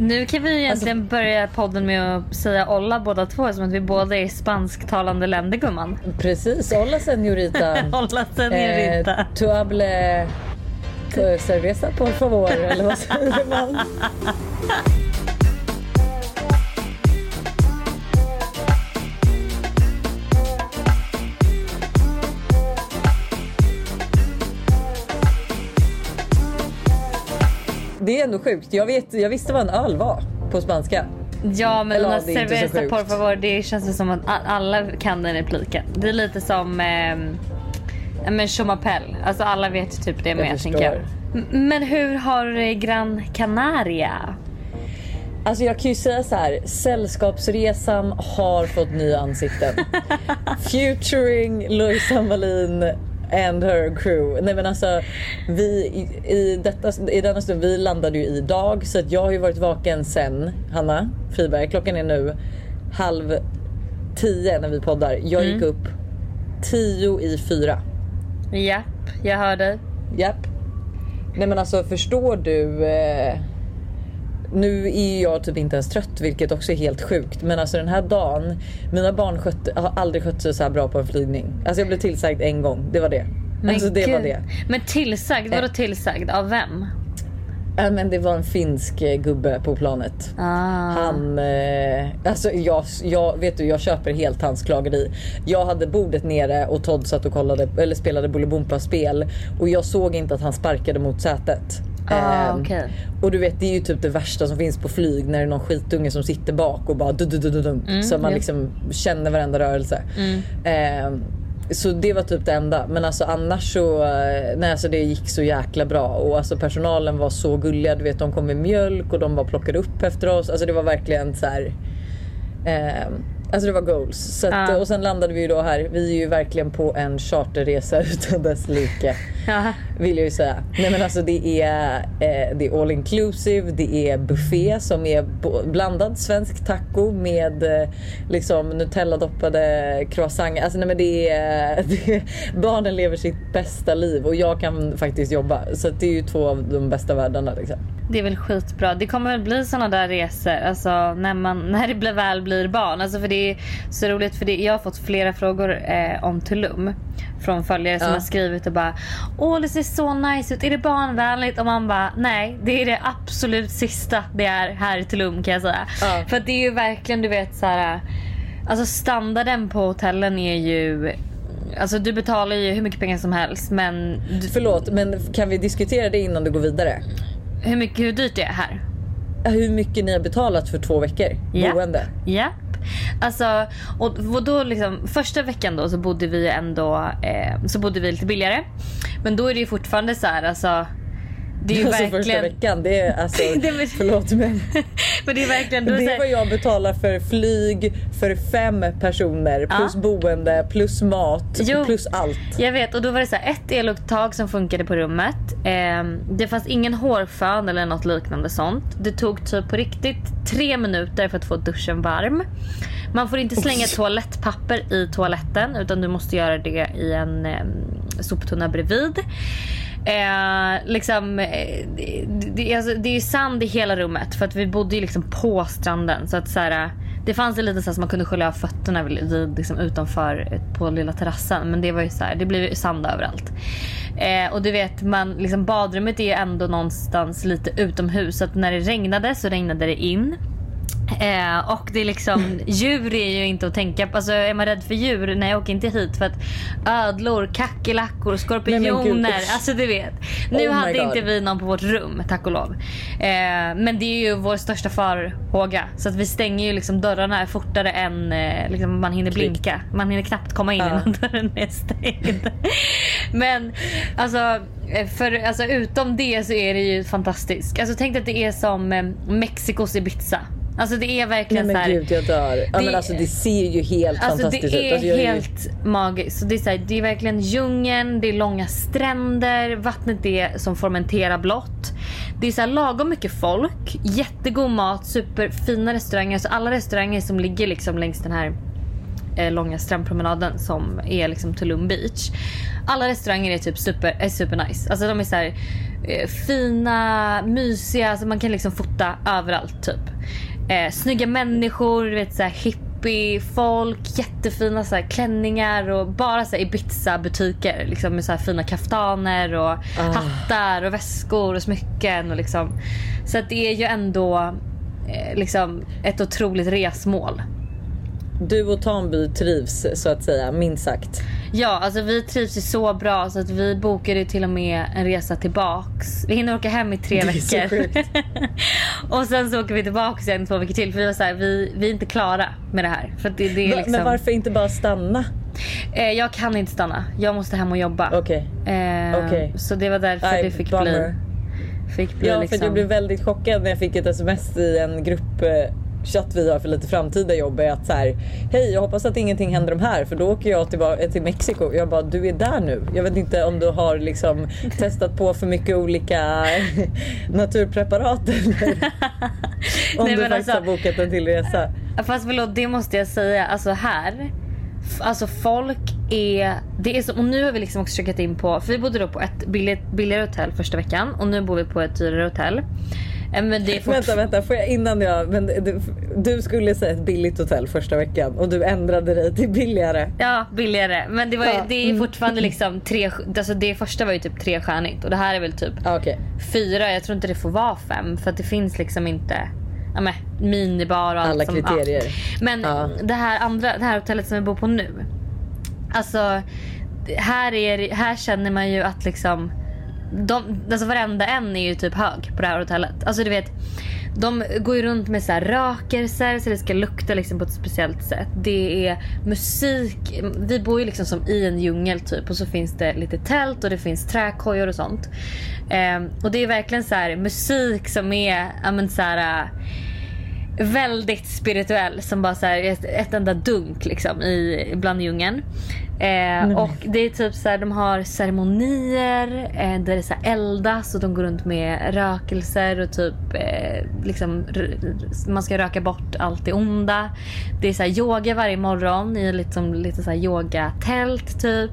Nu kan vi egentligen alltså, börja podden med att säga olla båda två som att vi båda är spansktalande länder gumman. Precis, olla senorita. olla senorita. Eh, tu hable cerveza por favor eller vad säger man? Det är ändå sjukt. Jag, vet, jag visste vad en öl var på spanska. Ja men Eller, cerveza por favor det känns som att alla kan den repliken. Det är lite som eh, men Chomapel. Alltså alla vet typ det med tänker jag. Men hur har Gran Canaria? Alltså jag kan ju säga så här, Sällskapsresan har fått nya ansikten. Featuring Lojsan Wallin and her crew. Nej men alltså vi i, i, detta, i denna stund, vi landade ju idag så att jag har ju varit vaken sen Hanna Friberg. Klockan är nu halv tio när vi poddar. Jag mm. gick upp tio i fyra. Japp, jag hör dig. Japp. Nej men alltså förstår du eh, nu är jag typ inte ens trött vilket också är helt sjukt. Men alltså den här dagen, mina barn skötte, har aldrig skött sig så här bra på en flygning. Alltså jag blev tillsagd en gång, det var det. Men alltså det Gud. var det. Men tillsagd, vadå tillsagd? Av vem? Ja, men det var en finsk eh, gubbe på planet. Ah. Han, eh, alltså jag, jag, vet du, jag köper helt hans klageri. Jag hade bordet nere och Todd satt och kollade, eller spelade Bolibompa-spel och jag såg inte att han sparkade mot sätet. Ah, um, okay. Och du vet det är ju typ det värsta som finns på flyg när det är någon skitunge som sitter bak och bara du, du, du, du, mm, så man liksom känner varenda rörelse. Mm. Um, så det var typ det enda. Men alltså annars så, eh, nej alltså det gick så jäkla bra. Och alltså personalen var så gulliga. Du vet de kom med mjölk och de bara plockade upp efter oss. Alltså det var verkligen så här, eh, Alltså det var goals. Så att. Och sen landade vi ju då här. Vi är ju verkligen på en charterresa utan dess like. Vill jag ju säga. Nej men alltså det är, eh, det är all inclusive. Det är buffé som är blandad svensk taco med eh, liksom Nutella-doppade croissant. Alltså nej men det är, det är, barnen lever sitt bästa liv och jag kan faktiskt jobba. Så det är ju två av de bästa världarna liksom. Det är väl skitbra. Det kommer väl bli såna där resor alltså, när, man, när det väl blir barn. Alltså, för det är så roligt för det, jag har fått flera frågor eh, om Tulum. Från följare som ja. har skrivit och bara Åh det ser så nice ut, är det barnvänligt? Och man bara nej det är det absolut sista det är här i Tulum kan jag säga. Ja. För det är ju verkligen du vet så här. Alltså standarden på hotellen är ju Alltså du betalar ju hur mycket pengar som helst men... Du... Förlåt men kan vi diskutera det innan du går vidare? Hur, mycket, hur dyrt det är här? Hur mycket ni har betalat för två veckor yep. boende? Japp. Alltså, och, då liksom, första veckan då så bodde vi ändå eh, så bodde vi lite billigare. Men då är det ju fortfarande så här alltså det är ju alltså verkligen... första veckan, det är alltså, det är... förlåt men. men det är verkligen. Det är vad jag betalar för flyg för fem personer plus ja. boende plus mat jo, plus allt. Jag vet och då var det så här, ett eluttag som funkade på rummet. Eh, det fanns ingen hårfön eller något liknande sånt. Det tog typ på riktigt tre minuter för att få duschen varm. Man får inte slänga Osh. toalettpapper i toaletten utan du måste göra det i en eh, soptunna bredvid. Eh, liksom, eh, det, det, alltså, det är ju sand i hela rummet för att vi bodde ju liksom på stranden. Så att så här, det fanns en liten så här, som man kunde skölja av fötterna vid, liksom, utanför eh, på lilla terrassen. Men det var ju så här, det blev sand överallt. Eh, och du vet man, liksom, badrummet är ju ändå någonstans lite utomhus. Så att när det regnade så regnade det in. Eh, och det är liksom, djur är ju inte att tänka på. Alltså, är man rädd för djur? Nej jag åker inte hit för att ödlor, kackerlackor, skorpioner. alltså du vet. Nu oh hade inte vi någon på vårt rum tack och lov. Eh, men det är ju vår största farhåga. Så att vi stänger ju liksom dörrarna fortare än eh, liksom man hinner blinka. Man hinner knappt komma in uh. innan dörren är stängd. men alltså, eh, för, alltså utom det så är det ju fantastiskt. Alltså tänk att det är som eh, Mexikos Ibiza. Alltså det är verkligen Nej, men så här, gud jag dör. Det, ja, men alltså, det ser ju helt alltså, fantastiskt ut. Det är alltså, helt ju... magiskt. Så det, är så här, det är verkligen djungeln, det är långa stränder, vattnet är som fermenterar blått. Det är så här lagom mycket folk, jättegod mat, superfina restauranger. Så alla restauranger som ligger liksom längs den här eh, långa strandpromenaden som är liksom Tulum beach. Alla restauranger är typ super, är super nice. Alltså de är så här, eh, fina, mysiga, alltså man kan liksom fota överallt typ. Eh, snygga människor, du vet så här hippie folk, jättefina så här, klänningar och bara så här Ibiza-butiker liksom, med så här fina kaftaner och hattar och väskor och smycken. Och liksom. Så att det är ju ändå eh, liksom ett otroligt resmål. Du och Tanby trivs så att säga, minst sagt. Ja, alltså vi trivs ju så bra så att vi bokade till och med en resa tillbaks. Vi hinner åka hem i tre Det är så veckor. och sen så åker vi tillbaks igen två veckor till för vi var så här, vi, vi är inte klara med det här. För det, det är liksom, Men varför inte bara stanna? eh, jag kan inte stanna. Jag måste hem och jobba. Okej. Eh, Okej. Så det var därför Nej, det fick bummer. bli. Fick bli Ja, liksom. för jag blev väldigt chockad när jag fick ett sms i en grupp eh, chatt vi har för lite framtida jobb är att så här, hej jag hoppas att ingenting händer de här för då åker jag tillbaka till Mexiko. Jag bara du är där nu. Jag vet inte om du har liksom testat på för mycket olika naturpreparat eller om Nej, du faktiskt alltså- har bokat en till resa. Fast förlåt, det måste jag säga. Alltså här. Alltså folk är... Det är så, och nu har vi liksom också checkat in på... För vi bodde då på ett billigt, billigare hotell första veckan. Och nu bor vi på ett dyrare hotell. Eh, Men det är fort, Vänta, vänta, får jag innan jag... Men du, du skulle säga ett billigt hotell första veckan och du ändrade dig till billigare. Ja, billigare. Men det, var, Ja, det är mm. fortfarande liksom tre... Alltså det första var ju typ trestjärnigt. Och det här är väl typ Ah, Okej. fyra. Jag tror inte det får vara fem. För att det finns liksom inte... Ja, men, minibar och allt Alla som, kriterier. Ja. Men Ja. det här andra, det här hotellet som vi bor på nu. Alltså, här, är, här känner man ju att liksom... De, alltså varenda en är ju typ hög på det här hotellet. Alltså du vet, de går ju runt med så här rökelser så det ska lukta liksom på ett speciellt sätt. Det är musik. Vi bor ju liksom som i en djungel typ och så finns det lite tält och det finns träkojor och sånt. Eh, och det är verkligen så här musik som är, ja men så här väldigt spirituell som bara så här ett, ett enda dunk liksom i bland djungeln. Eh, och det är typ så här, de har ceremonier eh, där det så här eldas och de går runt med rökelser och typ eh, liksom man ska röka bort allt det onda. Det är så här yoga varje morgon i liksom lite så här yogatält typ.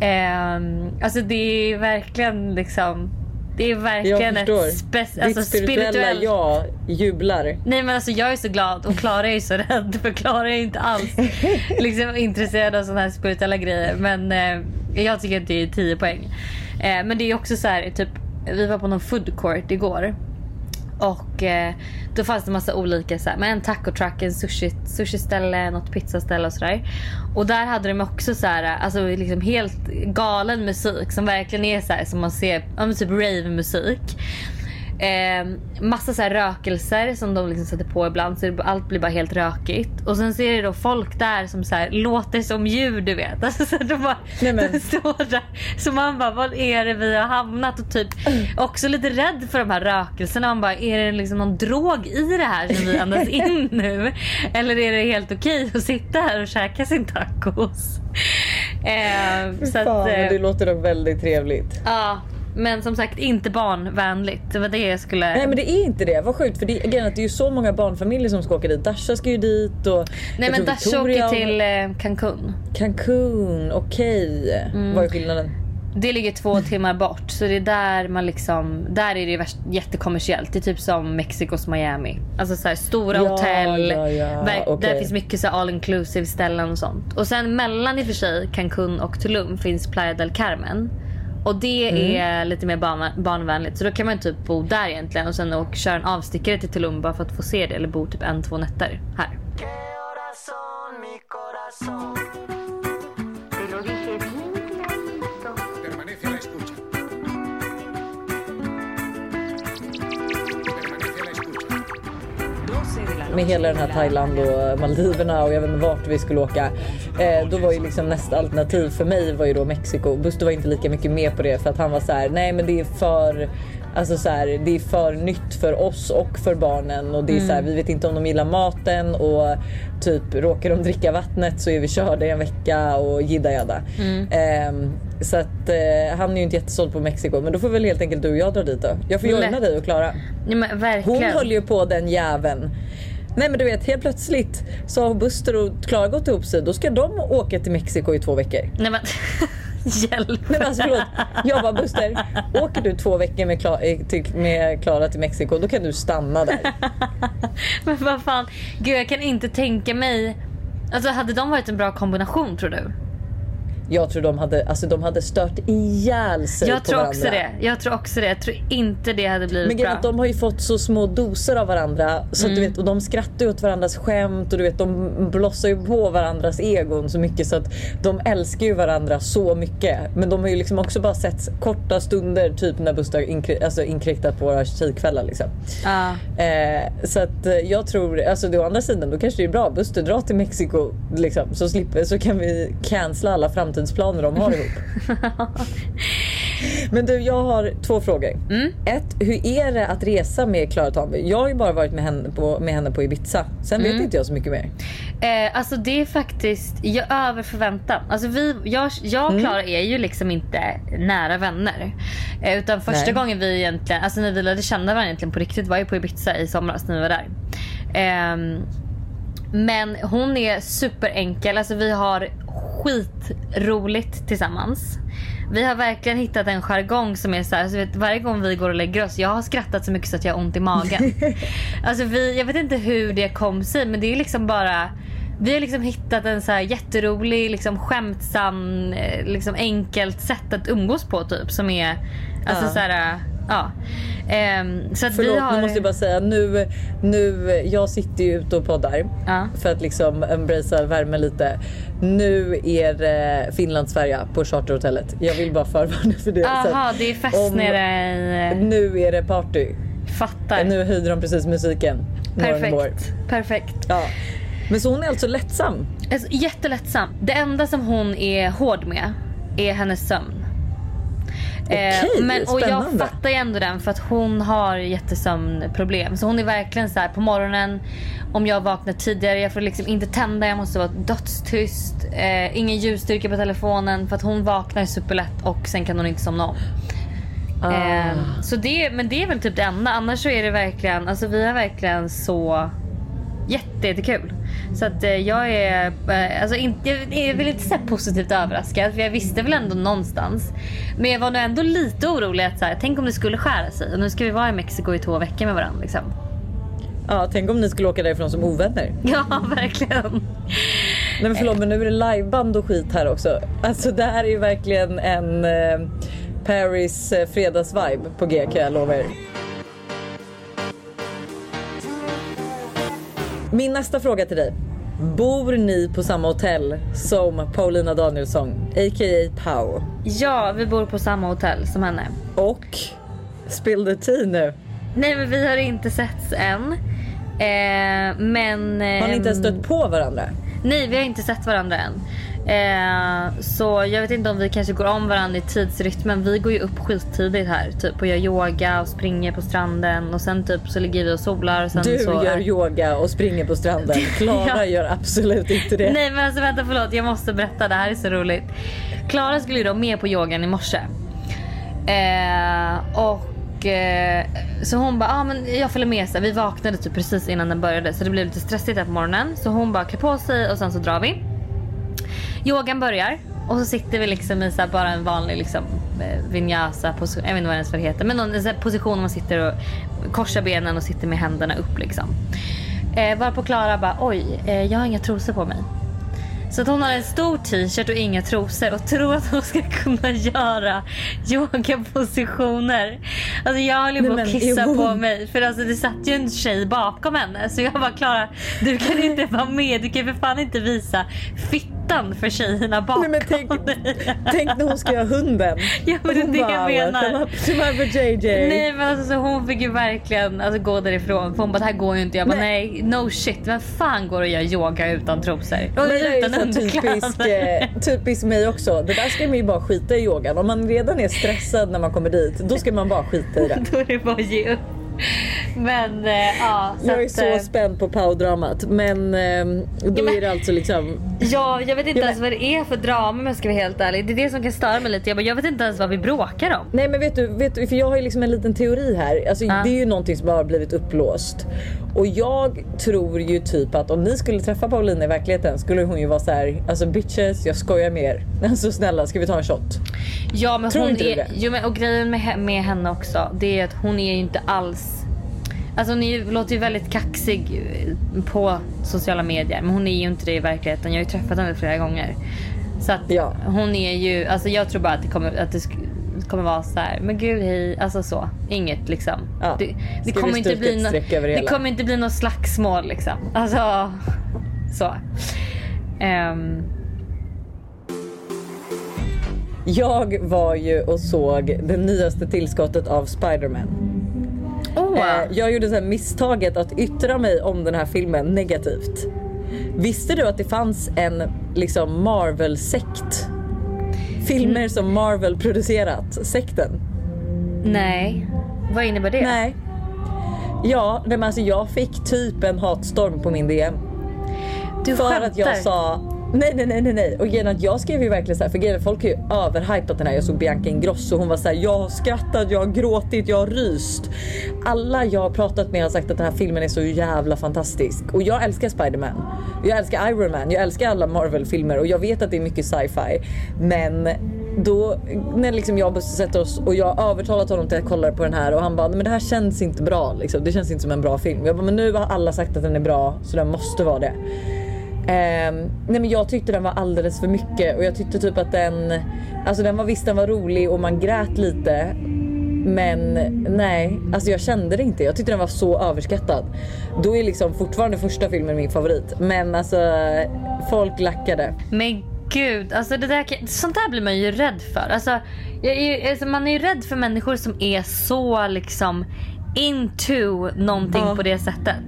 Eh, alltså det är verkligen liksom det är verkligen ett Ditt alltså spirituella spirituellt jag jublar. Nej men alltså jag är så glad och Klara är så rädd för Klara är inte alls liksom, intresserad av sådana här spirituella grejer. Men eh, jag tycker att det är 10 poäng. Eh, men det är också så här, typ vi var på någon food court igår. Och eh, då fanns det massa olika så här, men en taco truck, en sushi, sushi ställe, något pizzaställe och sådär. Och där hade de också så här, alltså liksom helt galen musik som verkligen är så här, som man ser, ja, men typ rave musik. Eh, massa så rökelser som de liksom sätter på ibland så det, allt blir bara helt rökigt. Och sen ser det då folk där som så här, låter som djur du vet. Alltså, så de, bara, de står där. Så man bara, vad är det vi har hamnat? Och typ också lite rädd för de här rökelserna. Man bara, är det liksom någon drog i det här som vi andas in nu? Eller är det helt okej att sitta här och käka sin tacos? Eh, så att, Fan, eh, det låter dock väldigt trevligt. Ja, men som sagt inte barnvänligt. Det var det jag skulle... Nej men det är inte det, vad sjukt för det, är att det är ju så många barnfamiljer som ska åka dit. Dasha ska ju dit och Nej men Dasha Victoria åker till eh, Cancun. Cancun, okej. Mm. Vad är skillnaden? Det ligger två timmar bort så det är där man liksom, där är det värst, jättekommersiellt. Det är typ som Mexikos Miami. Alltså så här, stora Ja, hotell. ja, ja, Ver- okej. Där finns mycket så all inclusive ställen och sånt. Och sen mellan i och för sig Cancun och Tulum finns Playa del Carmen. Och det Mm. är lite mer barn, barnvänligt. Så då kan man typ bo där egentligen och sen åka, köra en avstickare till Tulum bara för att få se det. Eller bo typ en, två nätter här. ¿Qué horas son, mi corazón? Te lo dije bien clarito. Permanece a la escucha. Permanece a la escucha. 12 de la noche. Med hela den här Thailand och Maldiverna och jag vet inte vart vi skulle åka. Eh, då var ju liksom nästa alternativ för mig var ju då Mexiko. Buster var inte lika mycket med på det för att han var så här: nej men det är för Alltså så här, det är för nytt för oss och för barnen och det är så här, vi vet inte om de gillar maten och typ råkar de dricka vattnet så är vi körda i en vecka och jidda jadda. Ehm, så att eh, han är ju inte jättesåld på Mexiko men då får väl helt enkelt du och jag dra dit då. Jag får joina dig och Klara. Ja, Hon höll ju på den jäveln. Nej men du vet helt plötsligt så har Buster och Klara gått ihop sig. Då ska de åka till Mexiko i två veckor. Nej men hjälp. Nej men alltså förlåt. Jag bara Buster, åker du två veckor med Klara till, med Klara till Mexiko då kan du stanna där. Men vad fan. Gud jag kan inte tänka mig. Alltså hade de varit en bra kombination tror du? Jag tror de hade, alltså, de hade stört ihjäl sig Jag på tror varandra. också det. Jag tror också det. Jag tror inte det hade blivit Men bra. att de har ju fått så små doser av varandra så att du Mm. vet, och de skrattar åt varandras skämt och du vet de blossar ju på varandras egon så mycket så att de älskar ju varandra så mycket. Men de har ju liksom också bara sett korta stunder typ när Buster inkri- alltså inkräktat på våra tjejkvällar liksom. Ja. Eh, så att eh, jag tror, alltså det, å andra sidan då kanske det är bra. Buster dra till Mexiko liksom, så, slipper, så kan vi cancella alla framtidsplaner de har ihop. Men du jag har två frågor. Mm. Ett, hur är det att resa med Klara Tanby? Jag har ju bara varit med henne på, med henne på Ibiza. Sen Mm. vet inte jag så mycket mer. Eh, alltså det är faktiskt jag, över förväntan. Alltså vi, jag, jag Mm. och Klara är ju liksom inte nära vänner. Eh, utan första Nej. gången vi egentligen, alltså när vi lärde känna varandra egentligen på riktigt var ju på Ibiza i somras när vi var där. Ehm, men hon är superenkel, alltså vi har skitroligt tillsammans. Vi har verkligen hittat en jargong som är så här, så vet, varje gång vi går och lägger oss, jag har skrattat så mycket så att jag har ont i magen. alltså vi, jag vet inte hur det kom sig men det är liksom bara vi har liksom hittat en så här jätterolig, liksom skämtsam, eh, liksom enkelt sätt att umgås på typ som är alltså Ja. så här, ja. Ehm, så att Förlåt vi har... nu måste jag bara säga nu, nu, jag sitter ju ute och poddar Ja. för att liksom embracea värmen lite. Nu är det Finlandsfärja på charterhotellet. Jag vill bara förvarna för det. Jaha, det är fest om- nere i... Nu är det party. Fattar. Nu höjde de precis musiken. Perfekt. Perfekt. Ja. Men så hon är alltså lättsam? Alltså, jättelättsam. Det enda som hon är hård med är hennes sömn. Okej, men, och jag fattar ju ändå den för att hon har jättesömnproblem. Så hon är verkligen så här på morgonen om jag vaknar tidigare, jag får liksom inte tända, jag måste vara dödstyst. Eh, ingen ljusstyrka på telefonen för att hon vaknar superlätt och sen kan hon inte somna om. Ah. Eh, så det, men det är väl typ det enda. Annars så är det verkligen, alltså vi har verkligen så jätte, jättekul. Så att eh, jag är, eh, alltså in, jag, jag vill inte säga positivt överraskad för jag visste väl ändå någonstans. Men jag var nog ändå lite orolig att så här, tänk om det skulle skära sig. Och nu ska vi vara i Mexiko i två veckor med varandra liksom. Ja, tänk om ni skulle åka därifrån som ovänner. Ja, verkligen. Nej men förlåt men nu är det liveband och skit här också. Alltså det här är ju verkligen en eh, Paris eh, fredagsvibe på G kan jag lova er. Min nästa fråga till dig. Bor ni på samma hotell som Paulina Danielsson, a.k.a. Pau? Ja, vi bor på samma hotell som henne. Och spill the tea nu. Nej men vi har inte setts än. Eh, men... Har ni inte ens ehm, stött på varandra? Nej, vi har inte sett varandra än. Eh, så jag vet inte om vi kanske går om varandra i tidsrytmen. Vi går ju upp skittidigt här typ och gör yoga och springer på stranden och sen typ så ligger vi och solar och sen Du så... gör yoga och springer på stranden. Klara Ja. gör absolut inte det. Nej men alltså vänta förlåt, jag måste berätta. Det här är så roligt. Klara skulle ju då med på yogan i morse. Eh, och eh, så hon bara, ah, men jag följer med. Så vi vaknade typ precis innan den började så det blev lite stressigt här på morgonen. Så hon bara klär på sig och sen så drar vi. Yogan börjar och så sitter vi liksom i så bara en vanlig liksom eh, vinyasa position. Jag vet inte vad ens det heter. Men någon här position man sitter och korsar benen och sitter med händerna upp liksom. Eh, varpå Klara bara oj, eh, jag har inga trosor på mig. Så att hon har en stor t-shirt och inga trosor och tror att hon ska kunna göra yogapositioner. Alltså jag höll ju på att kissa på mig för alltså det satt ju en tjej bakom henne. Så jag bara Klara, du kan inte vara med. Du kan för fan inte visa fittan för tjejerna bakom Nej, men tänk, dig. tänk när hon ska göra hunden. Ja, men det är Hon det jag menar. "Come up to my JJ. Nej men alltså så hon fick ju verkligen alltså, gå därifrån för hon bara det här går ju inte. Jag bara nej, no shit. Vem fan går och gör yoga utan trosor? Och utan underkläder. typisk, eh, typisk mig också. Det där ska man ju bara skita i yogan. Om man redan är stressad när man kommer dit, då ska man bara skita i det. Då är det bara att ge upp. Men eh, ja. Så Jag är att, så eh, spänd på Pau-dramat. Men eh, då men- är det alltså liksom... Ja, jag vet inte Ja, ens vad det är för drama om jag ska vara helt ärlig. Det är det som kan störa mig lite. Jag, bara, jag vet inte ens vad vi bråkar om. Nej men vet du, vet du, för jag har ju liksom en liten teori här. Alltså, Ja. Det är ju någonting som har blivit upplåst. Och jag tror ju typ att om ni skulle träffa Paulina i verkligheten skulle hon ju vara så här, alltså bitches jag skojar med er. Alltså snälla ska vi ta en shot? Ja men Tror hon inte du är, det? jo, men, och grejen med, med henne också det är att hon är ju inte alls Alltså ju, låter ju väldigt kaxig eh, på sociala medier men hon är ju inte det i verkligheten. Jag har ju träffat henne flera gånger. Så att Ja. hon är ju, alltså jag tror bara att det kommer, att det kommer vara så här, men gud hej, alltså så. Inget liksom. Ja. Det, det, kommer inte bli över det kommer inte bli något slagsmål liksom. Alltså så. Ehm, Jag var ju och såg det nyaste tillskottet av Spider-Man. oh, Eh, jag gjorde så misstaget att yttra mig om den här filmen negativt. Visste du att det fanns en liksom Marvel-sekt? Filmer som Marvel producerat, sekten. nej. Vad innebär det? Nej. Ja, nej, men alltså jag fick typ en hatstorm på min DM. Du För skämtar. att jag sa nej, nej, nej, nej, nej. Och grejen är att jag skrev ju verkligen så här, för grejen är folk har ju överhypat den här. Jag såg Bianca Ingrosso, hon var så här, jag har skrattat, jag har gråtit, jag har ryst. Alla jag har pratat med har sagt att den här filmen är så jävla fantastisk. Och jag älskar Spiderman. Jag älskar Iron Man, jag älskar alla Marvel-filmer och jag vet att det är mycket sci-fi. Men då när liksom jag och sätter oss och jag har övertalat honom till att kolla på den här och han bara men det här känns inte bra liksom. Det känns inte som en bra film. Jag bara men nu har alla sagt att den är bra så den måste vara det. Ehm, nej men jag tyckte den var alldeles för mycket och jag tyckte typ att den, alltså den var visst den var rolig och man grät lite. Men nej, alltså jag kände det inte. Jag tyckte den var så överskattad. Då är liksom fortfarande första filmen min favorit. Men alltså folk lackade. Men gud, alltså det där, sånt där blir man ju rädd för. Alltså, är, alltså man är ju rädd för människor som är så liksom into någonting Ja. på det sättet.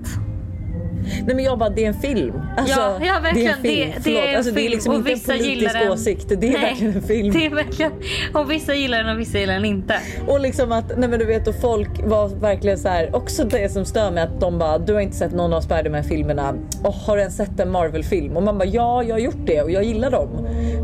Nej men jag bara, det är en film. Alltså, ja, ja verkligen. Det är en film. det, det är en alltså, det är liksom och inte en vissa politisk gillar åsikt. Det är Nej, verkligen en film. Det är verkligen, och vissa gillar den och vissa gillar den inte. Och liksom att, nej men du vet och folk var verkligen så här. också det som stör mig att de bara, du har inte sett någon av Spiderman filmerna och har du ens sett en Marvel-film? Och man bara, ja jag har gjort det och jag gillar dem.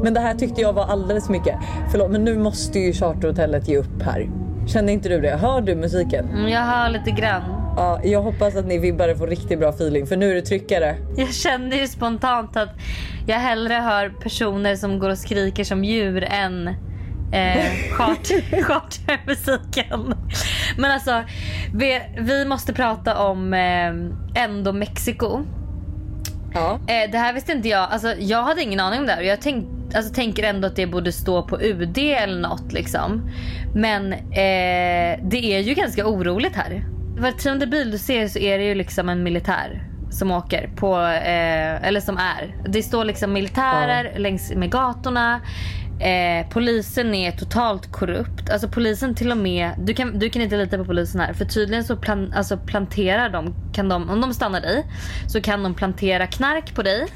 Men det här tyckte jag var alldeles för mycket. Förlåt men nu måste ju charterhotellet ge upp här. Känner inte du det? Hör du musiken? Mm, Jag hör lite grann. Ja, jag hoppas att ni vibbare får riktigt bra feeling för nu är det tryckare. Jag kände ju spontant att jag hellre hör personer som går och skriker som djur än eh, chart- chartermusiken. Men alltså, vi, vi måste prata om eh, ändå Mexiko. Ja. Eh, det här visste inte jag. Alltså, jag hade ingen aning om det här. Jag tänk, alltså, tänker ändå att det borde stå på UD eller något. Liksom. Men eh, det är ju ganska oroligt här. Var tionde bil du ser så är det ju liksom en militär som åker på, eh, eller som är. Det står liksom militärer längs med gatorna. Eh, polisen är totalt korrupt. Alltså polisen till och med, du kan, du kan inte lita på polisen här för tydligen så plan, alltså planterar de, kan de, om de stannar dig så kan de plantera knark på dig.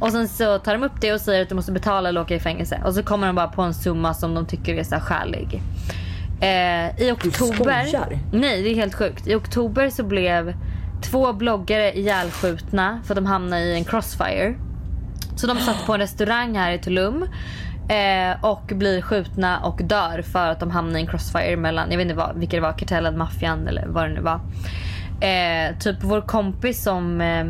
Och sen så tar de upp det och säger att du måste betala eller åka i fängelse. Och så kommer de bara på en summa som de tycker är så här skälig. Eh, I oktober... skojar? Nej det är helt sjukt. I oktober så blev två bloggare ihjälskjutna för att de hamnade i en crossfire. Så de satt på en restaurang här i Tulum. Eh, och blir skjutna och dör för att de hamnar i en crossfire mellan, jag vet inte vad, vilka det var, kartellen, maffian eller vad det nu var. Eh, typ vår kompis som eh,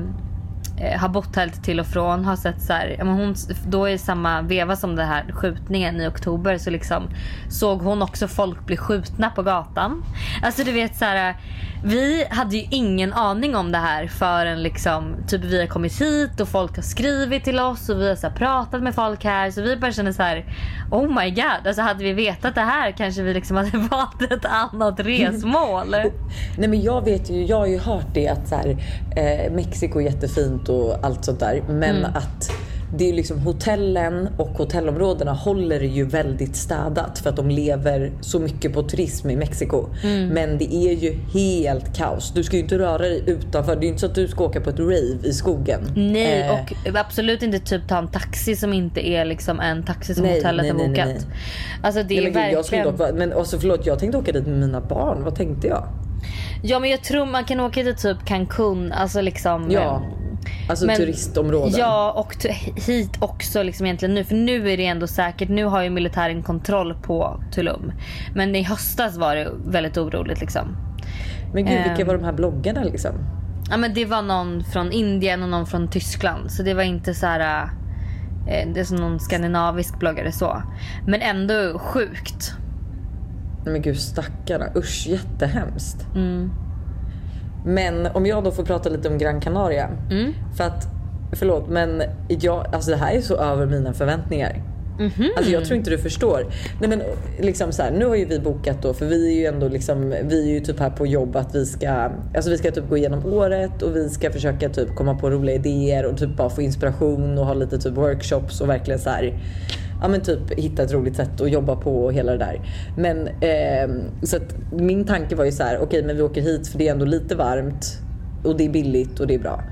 Eh, har bott här lite till och från har sett så här, men hon, då i samma veva som den här skjutningen i oktober så liksom såg hon också folk bli skjutna på gatan. Alltså du vet så här, vi hade ju ingen aning om det här förrän liksom typ vi har kommit hit och folk har skrivit till oss och vi har så här, pratat med folk här så vi bara känner så här oh my god alltså hade vi vetat det här kanske vi liksom hade valt ett annat resmål. Nej men jag vet ju, jag har ju hört det att så här, eh, Mexiko är jättefint och allt sånt där. Men Mm. att det är liksom hotellen och hotellområdena håller ju väldigt städat för att de lever så mycket på turism i Mexiko. Mm. Men det är ju helt kaos. Du ska ju inte röra dig utanför. Det är ju inte så att du ska åka på ett rave i skogen. Nej Eh, och absolut inte typ ta en taxi som inte är liksom en taxi som Nej, hotellet nej, har nej, bokat. nej, Alltså det nej, är men gud, jag skulle verkligen... dock, men alltså förlåt, jag tänkte åka dit med mina barn. Vad tänkte jag? Ja men jag tror man kan åka till typ Cancun, alltså liksom... Ja, eh, alltså men- turistområden. Ja och hit också liksom egentligen nu. För nu är det ändå säkert. Nu har ju militären kontroll på Tulum. Men i höstas var det väldigt oroligt liksom. Men gud, Ehm. vilka var de här bloggarna liksom? Ja men det var någon från Indien och någon från Tyskland. Så det var inte så här. eh, Det är som någon skandinavisk bloggare så. Men ändå sjukt. Men gud stackarna, usch jättehemskt. Mm. Men om jag då får prata lite om Gran Canaria. Mm. För att, förlåt men jag, alltså det här är så över mina förväntningar. Mhm. Alltså jag tror inte du förstår. Nej men liksom så här, nu har ju vi bokat då för vi är ju ändå liksom, vi är ju typ här på jobb att vi ska, alltså vi ska typ gå igenom året och vi ska försöka typ komma på roliga idéer och typ bara få inspiration och ha lite typ workshops och verkligen så här, ja men typ hitta ett roligt sätt att jobba på och hela det där. Men ehm, så min tanke var ju så här, okej men vi åker hit för det är ändå lite varmt och det är billigt och det är bra.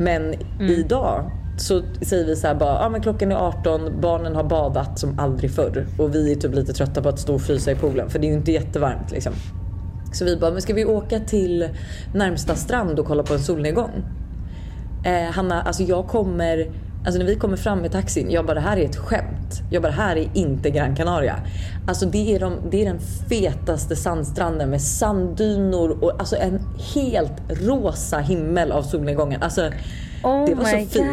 Men idag så säger vi så här bara, ja men klockan är 18, barnen har badat som aldrig förr och vi är typ lite trötta på att stå och frysa i poolen för det är ju inte jättevarmt liksom. Så vi bara, men ska vi åka till närmsta strand och kolla på en solnedgång? Eh, Hanna, alltså jag kommer, alltså när vi kommer fram med taxin, jag bara det här är ett skämt. Jag bara det här är inte Gran Canaria. Alltså det är, de, det är den fetaste sandstranden med sanddynor och alltså en helt rosa himmel av solnedgången. Alltså Oh det var så my fint.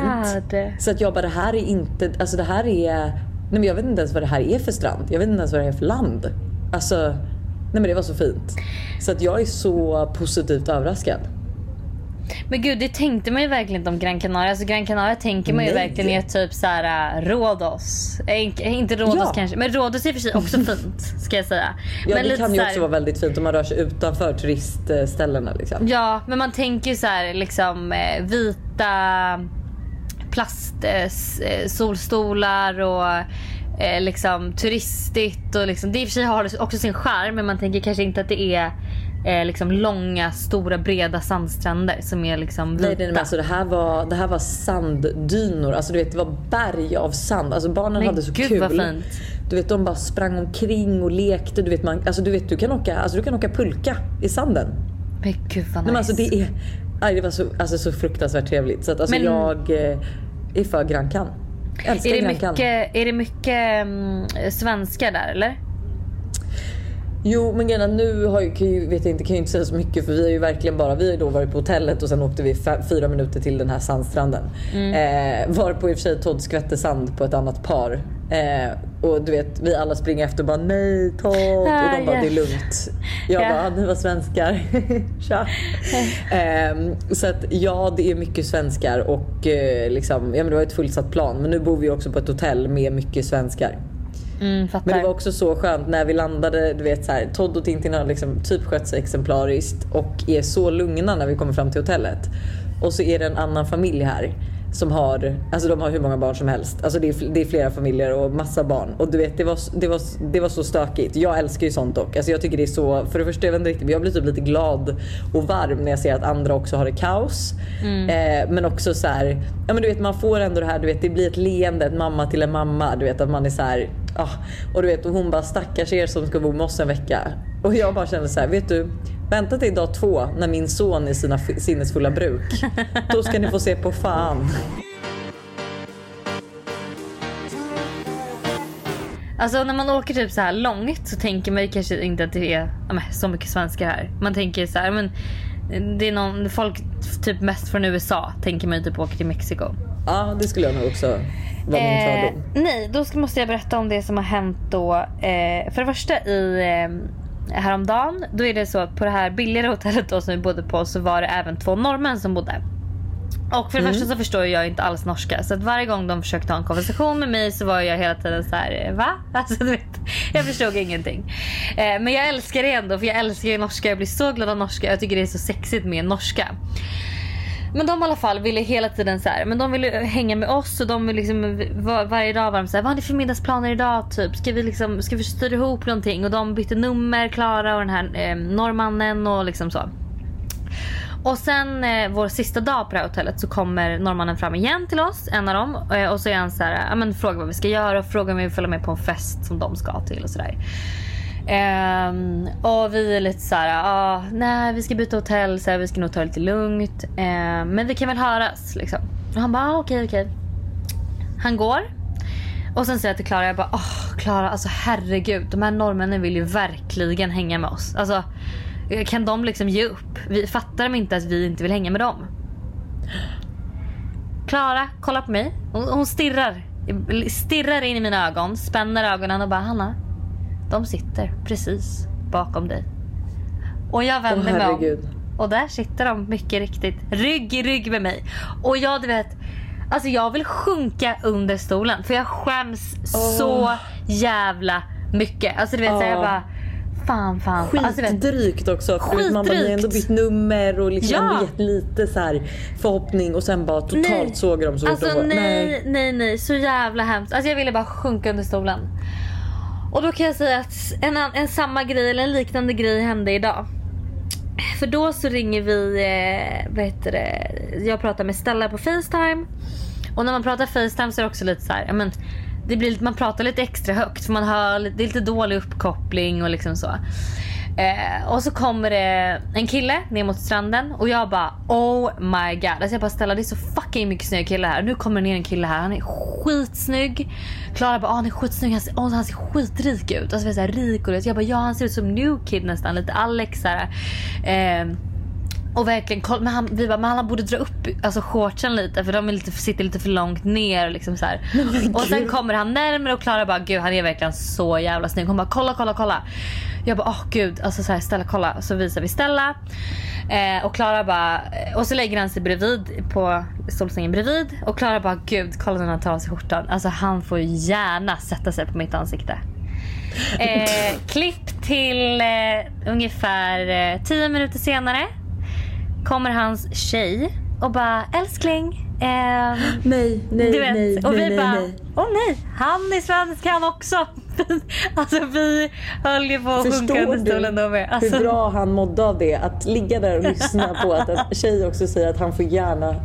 God. Så att jag bara det här är inte, alltså det här är, nej men jag vet inte ens vad det här är för strand. Jag vet inte ens vad det är för land. Alltså, nej men det var så fint. Så att jag är så positivt överraskad. Men gud det tänkte man ju verkligen inte om Gran Canaria. Alltså Gran Canaria tänker man ju Nej. verkligen är typ så här äh, Rhodos. Eh, inte- Rhodos Ja. kanske. Men Rhodos är i och för sig också fint ska jag säga. Ja men det kan ju här- också vara väldigt fint om man rör sig utanför turistställena liksom. Ja, men man tänker ju så här liksom eh, vita plast eh, s- eh, solstolar och eh, liksom turistigt och liksom det i och för sig har också sin charm men man tänker kanske inte att det är eh, liksom långa, stora, breda sandstränder som är liksom vita. Nej, nej, men alltså det här var, det här var sanddynor. Alltså du vet det var berg av sand. Alltså barnen Men hade så gud, kul. vad fint. Du vet de bara sprang omkring och lekte. Du vet, man, alltså, du, vet, du, kan åka, alltså, du kan åka pulka i sanden. Men gud vad nice. Nej, men alltså, det, är, aj, det var så, alltså, så fruktansvärt trevligt. Så att, alltså, Men- jag eh, är för Gran Can. Älskar är, det mycket, är det mycket mm, svenskar där eller? Jo men grejen nu har ju, kan ju, vet jag inte, kan jag inte säga så mycket för vi har ju verkligen bara, vi har då varit på hotellet och sen åkte vi fyra minuter till den här sandstranden. Eh, var på i och för sig Todd skvätte sand på ett annat par. Eh, och du vet vi alla springer efter och bara nej Todd och de bara ja. det är lugnt. Jag Ja. bara ni var svenskar. Tja. eh, så att ja det är mycket svenskar och eh, liksom, ja men det var ett fullsatt plan men nu bor vi också på ett hotell med mycket svenskar. Mm. Men det var också så skönt när vi landade, du vet så här, Todd och Tintin har liksom typ skött sig exemplariskt och är så lugna när vi kommer fram till hotellet. Och så är det en annan familj här som har, alltså de har hur många barn som helst. Alltså det är, det är flera familjer och massa barn. Och du vet det var, det var, det var så stökigt. Jag älskar ju sånt dock. Alltså jag tycker det är så, för det första jag vet inte riktigt, men jag blir typ lite glad och varm när jag ser att andra också har det kaos. Eh, men också så här, ja men du vet man får ändå det här, du vet det blir ett leende, ett mamma till en mamma. Du vet att man är så här, ah, och du vet och hon bara stackars er som ska bo med oss en vecka. Och jag bara känner så här, vet du Vänta till dag två när min son är i sina sinnesfulla bruk. Då ska ni få se på fan. Alltså när man åker typ så här långt så tänker man kanske inte att det är så mycket svenskar här. Man tänker så här, men det är någon, folk typ mest från USA tänker man typ åker till Mexiko. Ja det skulle jag nog också vara min Eh, fördom. nej, då ska, måste jag berätta om det som har hänt då. Eh, för det första i eh, häromdagen, då är det så att på det här billigare hotellet då som vi bodde på så var det även två norrmän som bodde. Och för det första så förstår jag inte alls norska så att varje gång de försökte ha en konversation med mig så var jag hela tiden så här: va? Alltså du vet, jag förstod ingenting. Eh, men jag älskar det ändå för jag älskar ju norska, jag blir så glad av norska, jag tycker det är så sexigt med norska. Men de i alla fall ville hela tiden så här, men de ville hänga med oss och de ville liksom var, varje dag var de så här, vad har ni för middagsplaner idag typ? Ska vi liksom, ska vi styra ihop någonting? Och de bytte nummer, Klara och den här eh, norrmannen och liksom så. Och sen eh, vår sista dag på det här hotellet så kommer norrmannen fram igen till oss, en av dem. Eh, och så är han så här, ja men frågar vad vi ska göra och frågar om vi vill följa med på en fest som de ska till och sådär. Ehm, och vi är lite så här, ah, nej vi ska byta hotell, så här, vi ska nog ta det lite lugnt. Ehm, men vi kan väl höras liksom. Och han bara, ah, okej okej. Han går. Och sen säger jag till Klara, jag bara, åh Klara alltså herregud. De här norrmännen vill ju verkligen hänga med oss. Alltså eh, Kan de liksom ge upp? Vi, fattar de inte att vi inte vill hänga med dem? Klara kollar på mig. Hon, hon stirrar. Stirrar in i mina ögon, spänner ögonen och bara Hanna. De sitter precis bakom dig. Och jag vänder Åh, mig om. Och där sitter de mycket riktigt rygg i rygg med mig. Och jag du vet, alltså jag vill sjunka under stolen för jag skäms så jävla mycket. Alltså du vet så här, jag Ja. bara fan fan. Alltså, Skitdrygt också. För man har ändå Skitdrygt. bytt nummer och liksom Ja. gett lite så här förhoppning och sen bara totalt Nej. sågar de så Alltså nej, nej, nej. Så jävla hemskt. Alltså jag ville bara sjunka under stolen. Och då kan jag säga att en, en samma grej eller en liknande grej hände idag. För då så ringer vi, eh, vad heter det, jag pratar med Stella på Facetime. Och när man pratar Facetime så är det också lite så här, men det blir lite, man pratar lite extra högt för man hör, det är lite dålig uppkoppling och liksom så. Eh, och så kommer det en kille ner mot stranden och jag bara oh my god. Alltså jag bara Stella det är så fucking mycket snygga killar här. Nu kommer det ner en kille här, han är skitsnygg. Klara bara oh, han är skitsnygg, han ser, oh, han ser skitrik ut. Alltså jag, så här, rik och det. Jag bara ja han ser ut som new kid nästan, lite Alex så här. Eh, och verkligen, men han, vi bara, men han borde dra upp alltså, shortsen lite för de är lite, sitter lite för långt ner. Liksom, så här. och sen kommer han närmare och Klara bara gud han är verkligen så jävla snygg. Hon bara kolla kolla kolla. Jag bara åh gud, alltså så här, Stella kolla. Så visar vi Stella. Eh, och Klara bara, och så lägger han sig bredvid på solsängen bredvid. Och Klara bara gud kolla när han tar av sig skjortan. Alltså han får gärna sätta sig på mitt ansikte. Eh, klipp till eh, ungefär eh, 10 minuter senare kommer hans tjej och bara älskling. Ehm, Nej, nej, du vet, nej, och nej, vi nej, bara, nej. åh nej, han är svensk han också. alltså vi höll ju på att sjunka Förstår under stolen då med. Alltså, hur bra han mådde av det? Att ligga där och lyssna på att en tjej också säger att han får gärna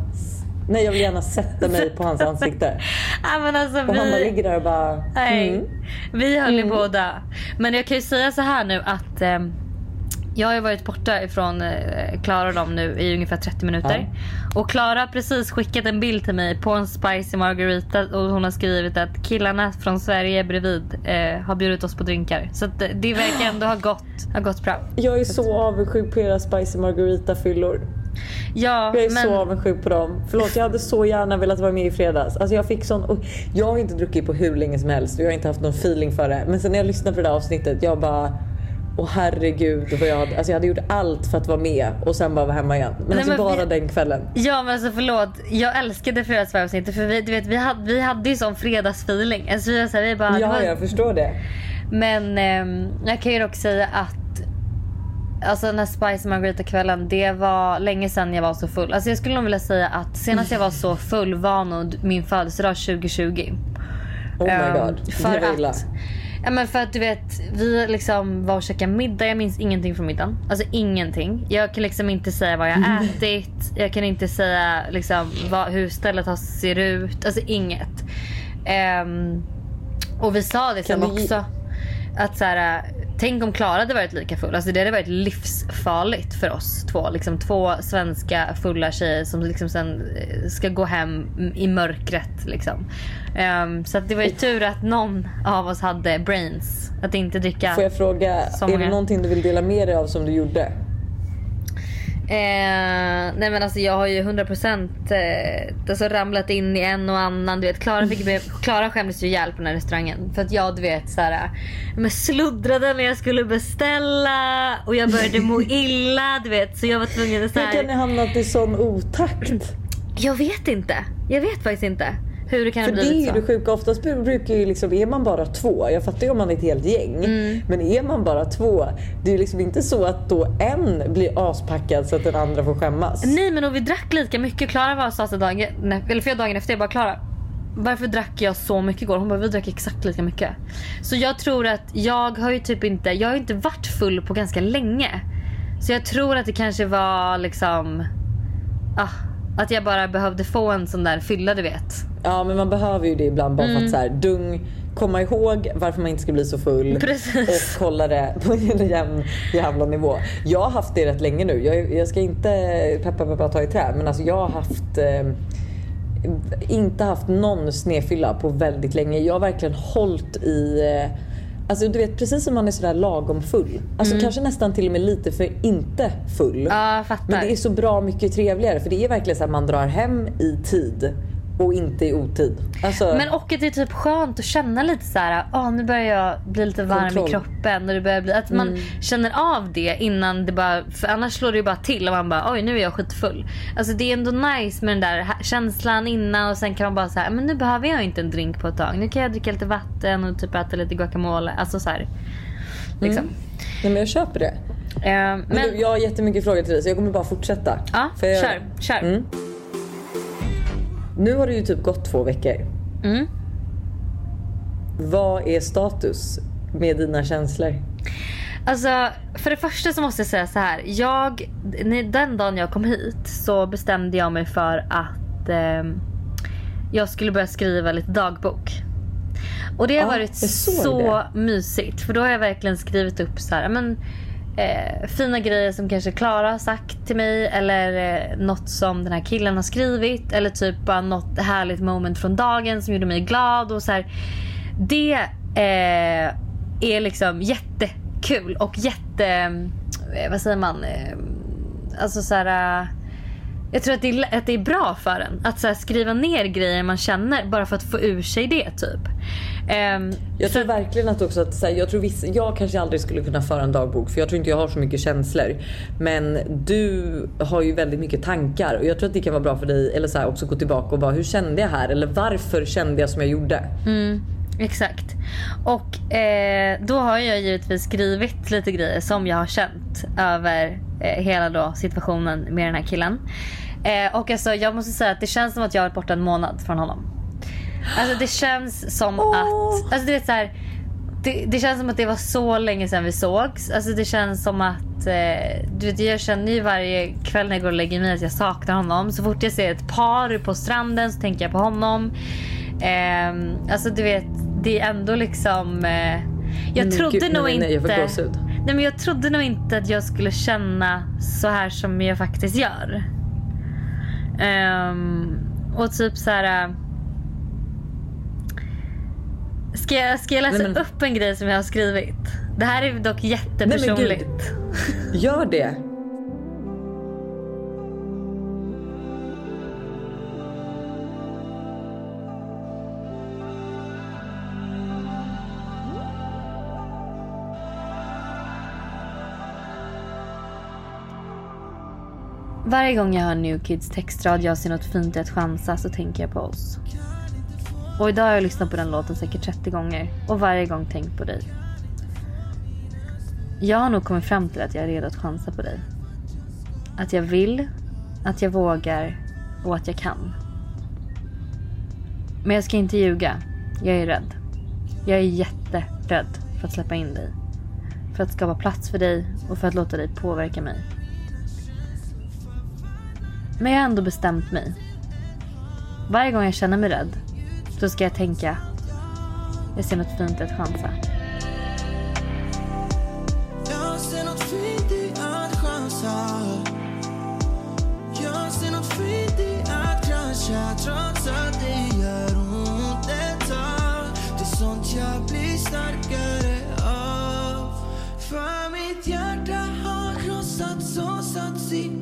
Nej jag vill gärna sätta mig på hans ansikte. ja, men alltså, Och han bara vi, ligger där och bara nej, mm. vi höll ju på att dö. Men jag kan ju säga så här nu att ehm, jag har ju varit borta ifrån eh, Klara och dem nu i ungefär 30 minuter. Och Klara har precis skickat en bild till mig på en spicy margarita och hon har skrivit att killarna från Sverige bredvid eh, har bjudit oss på drinkar. Så att det- verkar ändå ha gått, ha gått bra. Jag är så avundsjuk på era spicy margarita fyllor. Ja, Jag är men så avundsjuk på dem. Förlåt jag hade så gärna velat vara med i fredags. Alltså jag fick sån... Jag har inte druckit på hur länge som helst och jag har inte haft någon feeling för det. Men sen när jag lyssnade på det där avsnittet jag bara... Åh herregud vad jag hade, alltså jag hade gjort allt för att vara med och sen bara vara hemma igen. Men alltså men bara vi- den kvällen. Ja men alltså förlåt. Jag älskade fredagsvarvsnittet för vi, du vet, vi, hade, vi hade ju sån fredagsfeeling. Alltså vi, så här, vi bara, Ja var, jag förstår det. Men ehm, jag kan ju dock säga att Alltså den här Spice Margarita kvällen det var länge sedan jag var så full. Alltså jag skulle nog vilja säga att senast jag var så full var nog min födelsedag 2020. Oh my Ehm, god. För det var illa. att, ja, men för att du vet, vi liksom var och käkade middag. Jag minns ingenting från middagen. Alltså ingenting. Jag kan liksom inte säga vad jag ätit. Jag kan inte säga liksom vad, hur stället har ser ut. Alltså inget. Ehm, och vi sa det sen också. Att så här, tänk om Klara hade varit lika full. Alltså det hade varit livsfarligt för oss två. Liksom två svenska fulla tjejer som liksom sen eh, ska gå hem i mörkret. Liksom. Ehm, så det var ju tur att någon av oss hade brains. Att inte dricka. Får jag fråga, är det någonting du vill dela med dig av som du gjorde? Eh, nej men alltså jag har ju 100% eh, alltså ramlat in i en och annan. Du vet Klara, fick, Klara skämdes ju ihjäl på den här restaurangen. För att jag du vet såhär, men sluddrade när jag skulle beställa och jag började må illa du vet. Så jag var tvungen att så Hur kan ni hamnat i sån otakt? Jag vet inte. Jag vet faktiskt inte hur det kan För ha det är ju så. det sjuka. Oftast brukar ju liksom, är man bara två, jag fattar ju om man är ett helt gäng. Mm. Men är man bara två, det är ju liksom inte så att då en blir aspackad så att den andra får skämmas. Nej men och vi drack lika mycket. Klara var sa dagen, eller flera dagar efter. Jag bara Klara. Varför drack jag så mycket igår? Hon bara vi drack exakt lika mycket. Så jag tror att jag har ju typ inte, jag har inte varit full på ganska länge. Så jag tror att det kanske var liksom, ah, att jag bara behövde få en sån där fylla du vet. Ja men man behöver ju det ibland bara Mm. för att så här, dung, komma ihåg varför man inte ska bli så full. Precis. Och hålla det på en jämn jävla nivå. Jag har haft det rätt länge nu. Jag, jag ska inte peppa peppa ta i trä men alltså jag har haft eh, inte haft någon snedfylla på väldigt länge. Jag har verkligen hållit i eh, Alltså du vet precis som man är sådär lagom full. Alltså kanske nästan till och med lite för inte full. Mm. Ja, fattar. Men det är så bra mycket trevligare för det är verkligen så att man drar hem i tid och inte i otid. Alltså, Men och att det är typ skönt att känna lite så här, ah, nu börjar jag bli lite varm Kontroll. i kroppen. Och det börjar bli, att man känner av det innan det bara, för annars slår det ju bara till och man bara oj nu är jag skitfull. Alltså det är ändå nice med den där känslan innan och sen kan man bara säga men nu behöver jag inte en drink på ett tag. Nu kan jag dricka lite vatten och typ äta lite guacamole. Alltså så här. Liksom. nej, men jag köper det. Eh, Men, men du, jag har jättemycket frågor till dig så jag kommer bara fortsätta. ja, jag- kör, kör. Mm. Nu har det ju typ gått två veckor. Mm. Vad är status med dina känslor? Alltså, för det första så måste jag säga så här. Jag, den dagen jag kom hit så bestämde jag mig för att eh, jag skulle börja skriva lite dagbok. Och det har Ja, varit så mysigt. För då har jag verkligen skrivit upp så här, men, eh, fina grejer som kanske Klara har sagt till mig. Eller eh, något som den här killen har skrivit. Eller typ bara något härligt moment från dagen som gjorde mig glad. Och så här, det eh, är liksom jättekul och jätte... eh, Vad säger man? Eh, Alltså så här... eh, Jag tror att det är, att det är bra för en att så här, skriva ner grejer man känner bara för att få ur sig det typ. Ehm, Jag tror verkligen att också att så här, jag tror vissa, jag kanske aldrig skulle kunna föra en dagbok för jag tror inte jag har så mycket känslor. Men du har ju väldigt mycket tankar och jag tror att det kan vara bra för dig eller så här, också gå tillbaka och bara hur kände jag här eller varför kände jag som jag gjorde? Exakt. Och eh, då har jag givetvis skrivit lite grejer som jag har känt över eh, hela då situationen med den här killen. Eh, och alltså, jag måste säga att det känns som att jag har varit borta en månad från honom. Alltså det känns som Åh. att... Alltså det, är så här, det, det känns som att det var så länge sedan vi sågs. Alltså det känns som att... Eh, du vet, jag känner ju varje kväll när jag går och lägger mig att jag saknar honom. Så fort jag ser ett par på stranden så tänker jag på honom. Ehm, alltså du vet, det är ändå liksom... Eh, jag Men trodde gud, nog nej, nej, jag inte... gåshud. Nej men jag trodde nog inte att jag skulle känna så här som jag faktiskt gör. Ehm, och typ så här. Ska jag, ska jag läsa Nej, men- upp en grej som jag har skrivit? Det här är dock jättepersonligt. Gör det! Varje gång jag hör New Kids textrad jag ser något fint i att chansa så tänker jag på oss. Och idag har jag lyssnat på den låten säkert 30 gånger och varje gång tänkt på dig. Jag har nog kommit fram till att jag är redo att chansa på dig. Att jag vill, att jag vågar och att jag kan. Men jag ska inte ljuga. Jag är rädd. Jag är jätterädd för att släppa in dig. För att skapa plats för dig och för att låta dig påverka mig. Men jag har ändå bestämt mig. Varje gång jag känner mig rädd då ska jag tänka. Jag ser något fint i att chansa. Jag ser något fint i att chansa. Jag ser något fint i att krascha trots att det gör ont ett tag. Det är sånt jag blir starkare av. För mitt hjärta har krossats och satts i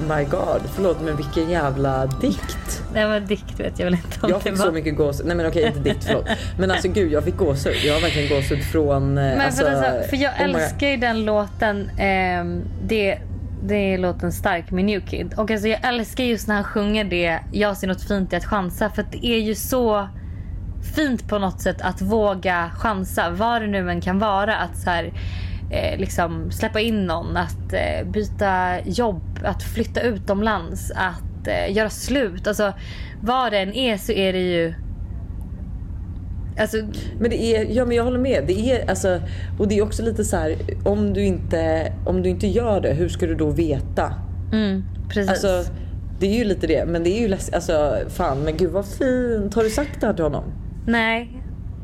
my god, förlåt men vilken jävla dikt. Det var dikt vet jag väl inte om Jag det fick var. så mycket gåshud. Nej men okej inte dikt förlåt. Men alltså gud jag fick gåshud. Jag har verkligen gåshud från... eh, Men alltså, för, alltså, för jag oh älskar ju den låten. ehm, det, det är låten Stark med New Kid. Och alltså jag älskar just när han sjunger det. Jag ser något fint i att chansa. För att det är ju så fint på något sätt att våga chansa. Vad det nu än kan vara. Att så här, eh, liksom släppa in någon. Att eh, byta jobb. Att flytta utomlands. Att eh, göra slut. Alltså vad det än är så är det ju Alltså, Men det är, ja men jag håller med. Det är alltså, och det är också lite så här, om du inte, om du inte gör det, hur ska du då veta? mm, precis. Alltså, det är ju lite det, men det är ju less, alltså fan men gud vad fint. Har du sagt det här till honom? Nej.